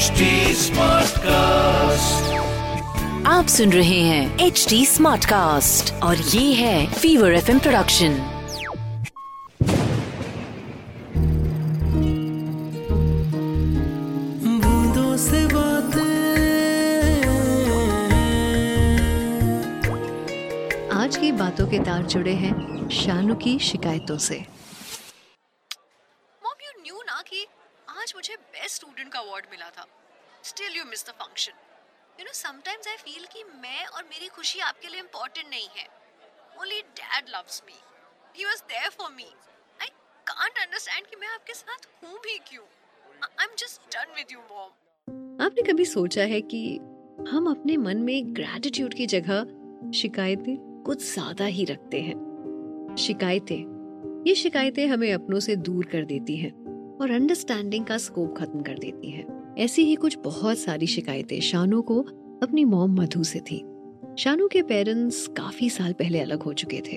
HD Smartcast. आप सुन रहे हैं एच डी स्मार्ट कास्ट और ये है फीवर एफ़ प्रोडक्शन बूंदों से बातें। आज की बातों के तार जुड़े हैं शानू की शिकायतों से। मॉम यू न्यू ना कि आज मुझे बेस्ट स्टूडेंट का अवार्ड मिला था। Still you miss the function you know sometimes I feel कि मैं और मेरी खुशी आपके लिए इम्पोर्टेंट नहीं है। Only dad loves me he was there for me I can't understand कि मैं आपके साथ हूँ भी क्यों? I am just done with you mom आपने कभी सोचा है कि हम अपने मन में ग्रैटिट्यूड की जगह शिकायतें कुछ ज़्यादा ही रखते हैं? शिकायतें, ये शिकायतें हमें अपनों से दूर कर देती हैं। और अंडरस्टैंडिंग का स्कोप खत्म कर देती हैं। ऐसी ही कुछ बहुत सारी शिकायतें शानू को अपनी मॉम मधु से थी। शानू के पेरेंट्स काफ़ी साल पहले अलग हो चुके थे।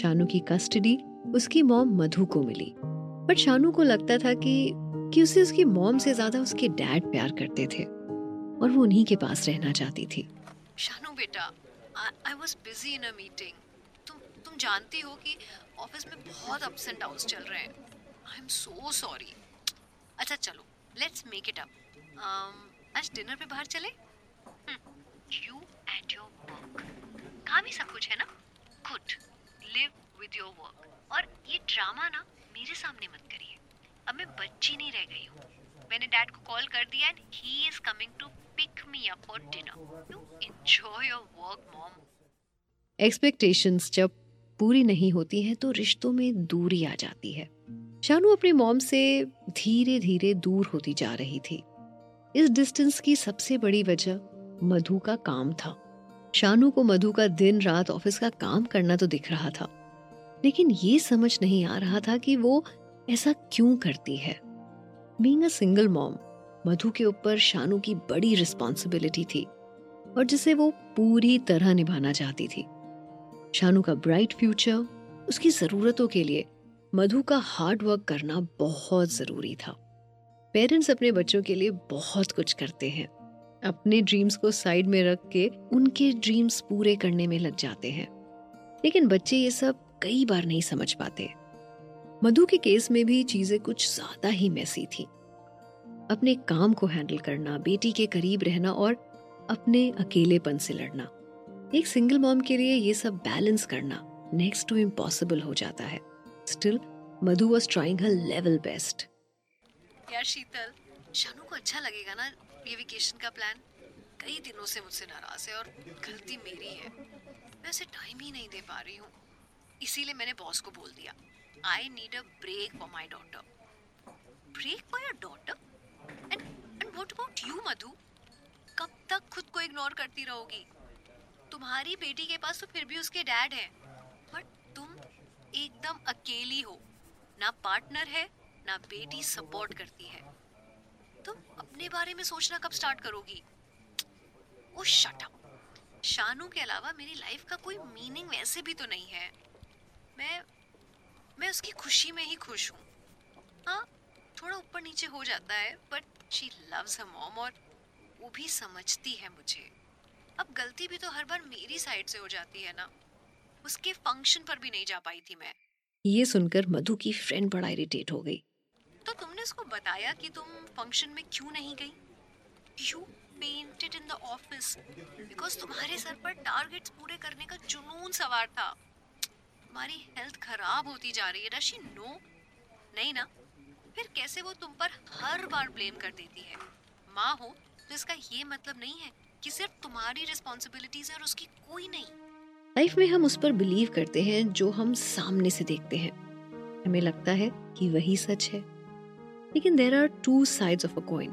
शानू की कस्टडी उसकी मॉम मधु को मिली। बट शानू को लगता था कि कि उसे उसकी मॉम से ज़्यादा उसके डैड प्यार करते थे। और वो उन्हीं के पास रहना चाहती थी। शानू बेटा I was busy in a meeting तुम तुम जानती हो कि ऑफ़िस में बहुत अप्स एंड डाउन्स चल रहे हैं। आई एम सो सॉरी अच्छा चलो लेट्स मेक इट अप आज डिनर पे बाहर चले? यू एंड योर वर्क काम ही सब कुछ है ना? Good live with your work और ये ड्रामा ना, मेरे सामने मत करिए. अब मैं बच्ची नहीं रह गई हूँ. मैंने डैड को कॉल कर दिया and he is coming to pick me up for dinner you enjoy your work mom expectations जब पूरी नहीं होती हैं तो रिश्तों में दूरी आ जाती है। शानू अपनी मॉम से धीरे धीरे दूर होती जा रही थी। इस डिस्टेंस की सबसे बड़ी वजह मधु का काम था। शानू को मधु का दिन रात ऑफ़िस का काम करना तो दिख रहा था। लेकिन ये समझ नहीं आ रहा था कि वो ऐसा क्यों करती है। Being a single mom Madhu के ऊपर शानू की बड़ी रिस्पॉन्सिबिलिटी थी और जिसे वो पूरी तरह निभाना चाहती थी। शानू का ब्राइट फ्यूचर उसकी जरूरतों के लिए मधु का हार्ड वर्क करना बहुत ज़रूरी था। पेरेंट्स अपने बच्चों के लिए बहुत कुछ करते हैं। अपने ड्रीम्स को साइड में रख के उनके ड्रीम्स पूरे करने में लग जाते हैं। लेकिन बच्चे ये सब कई बार नहीं समझ पाते। मधु के केस में भी चीज़ें कुछ ज़्यादा ही मैसी थी। अपने काम को हैंडल करना, बेटी के करीब रहना और अपने अकेलेपन से लड़ना। एक सिंगल मॉम के लिए ये सब बैलेंस करना नेक्स्ट टू इम्पॉसिबल हो जाता है। Still Madhu was trying her level best यार, शीतल, शानू को अच्छा लगेगा ना ये वेकेशन का प्लान कई दिनों से मुझसे नाराज़ है और गलती मेरी है। मैं उसे टाइम ही नहीं दे पा रही हूँ। इसीलिए मैंने बॉस को बोल दिया I need a break for my daughter break for your daughter and and what about you Madhu कब तक खुद को इग्नोर करती रहोगी? तुम्हारी बेटी के पास तो फिर भी उसके डैड हैं। एकदम अकेली हो। ना पार्टनर है, ना बेटी सपोर्ट करती है। तुम अपने बारे में सोचना कब स्टार्ट करोगी? ओ शट अप शानू के अलावा मेरी लाइफ का कोई मीनिंग वैसे भी तो नहीं है। मैं मैं उसकी खुशी में ही खुश हूँ। हाँ थोड़ा ऊपर नीचे हो जाता है but she loves her mom और वो भी समझती है मुझे। अब गलती भी तो हर बार मेरी साइड से हो जाती है ना। उसके फ़ंक्शन पर भी नहीं जा पाई थी मैं। ये सुनकर मधु की फ्रेंड बड़ा इरिटेट हो गई। तो तुमने उसको बताया कि तुम फ़ंक्शन में क्यों नहीं गई? You painted in the office because तुम्हारे सर पर टारगेट्स पूरे करने का जुनून सवार था। तुम्हारी हेल्थ खराब होती जा रही है डश नो नहीं ना? फिर कैसे वो तुम पर हर बार ब्लेम कर देती है? माँ हो तो इसका ये मतलब नहीं है कि सिर्फ़ तुम्हारी रिस्पॉन्सिबिलिटीज है और उसकी कोई नहीं। लाइफ में हम उस पर बिलीव करते हैं जो हम सामने से देखते हैं। हमें लगता है कि वही सच है। लेकिन there are two sides of a coin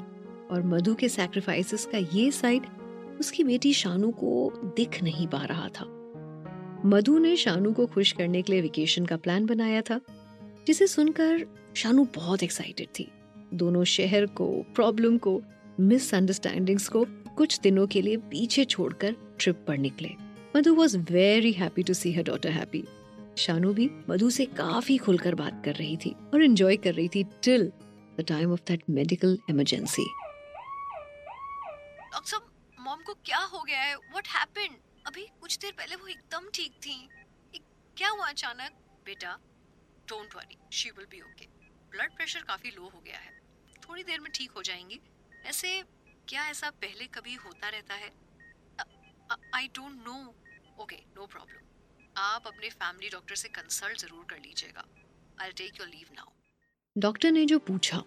और मधु के सैक्रिफाइसेस का ये साइड उसकी बेटी शानू को दिख नहीं पा रहा था। मधु ने शानू को खुश करने के लिए वेकेशन का प्लान बनाया था, जिसे सुनकर शानू बहुत एक्साइटेड थी। दोनों शहर को प्रॉब्लम को मिसअंडरस्टैंडिंग्स को कुछ दिनों के लिए पीछे छोड़कर ट्रिप पर निकले। Madhu was very happy to see her daughter happy Shanu भी मधु से काफ़ी खुलकर बात कर रही थी और एंजॉय कर रही थी till the time of that medical emergency mom को क्या हो गया है? व्हाट हैपेंड अभी कुछ देर पहले वो एकदम ठीक थी। क्या हुआ अचानक? बेटा don't worry she will be okay blood pressure काफ़ी लो हो गया है। थोड़ी देर में ठीक हो जाएँगी। ऐसे क्या ऐसा पहले कभी होता रहता है? I don't know okay no problem आप अपने फैमिली डॉक्टर से कंसल्ट ज़रूर कर लीजिएगा. I take your leave now doctor ने जो पूछा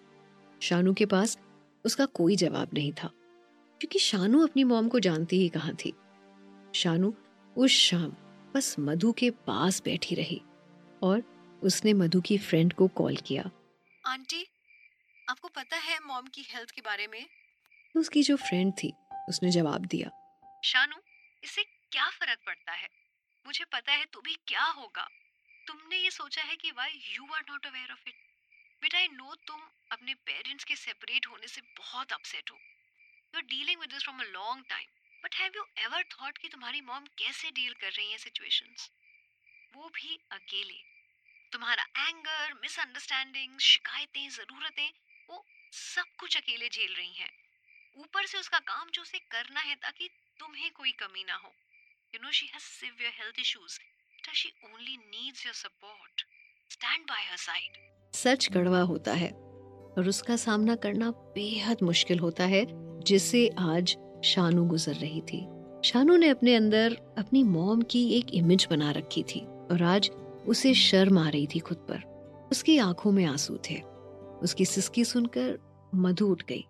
शानू के पास उसका कोई जवाब नहीं था क्योंकि शानू अपनी मॉम को जानती ही कहाँ थी। शानू उस शाम बस मधु के पास बैठी रही और उसने मधु की फ्रेंड को कॉल किया। आंटी आपको पता है मॉम की हेल्थ के बारे में? उसकी जो फ्रेंड थी उसने जवाब दिया। शानू इससे क्या फ़र्क पड़ता है? मुझे पता है तुम्हें क्या होगा। तुमने ये सोचा है कि why you are not aware of it बेटा आई नो तुम अपने पेरेंट्स के सेपरेट होने से बहुत अपसेट हो। You are dealing with this from a long time but have you ever thought कि तुम्हारी मॉम कैसे डील कर रही है सिचुएशंस वो भी अकेले। तुम्हारा एंगर मिसअंडरस्टैंडिंग शिकायतें, ज़रूरतें, वो सब कुछ अकेले झेल रही हैं। ऊपर से उसका काम जो उसे करना है ताकि तुम्हें कोई कमी ना हो। You know she has severe health issues but she only needs your support stand by her side सच कड़वा होता है और उसका सामना करना बेहद मुश्किल होता है जिससे आज शानू गुजर रही थी। शानू ने अपने अंदर अपनी मॉम की एक इमेज बना रखी थी और आज उसे शर्म आ रही थी खुद पर। उसकी आँखों में आँसू थे। उसकी सिसकी सुनकर मधु उठ गई।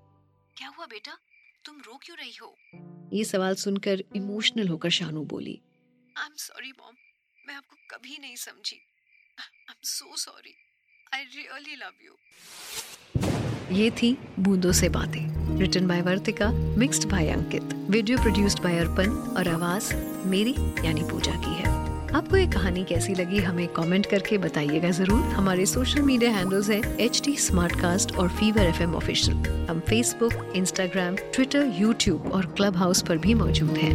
क्या हुआ बेटा? तुम रो क्यों रही हो? ये सवाल सुनकर इमोशनल होकर शानू बोली आई एम सॉरी मॉम मैं आपको कभी नहीं समझी। I am so sorry I really love you ये थी बूंदों से बातें written by Vartika mixed by Ankit video produced by Arpan और आवाज़ मेरी यानी पूजा की है। आपको ये कहानी कैसी लगी हमें कमेंट करके बताइएगा ज़रूर। हमारे सोशल मीडिया हैंडल्स हैं एच टी और फीवर एफएम ऑफिशियल हम फेसबुक इंस्टाग्राम ट्विटर यूट्यूब और क्लब हाउस पर भी मौजूद हैं।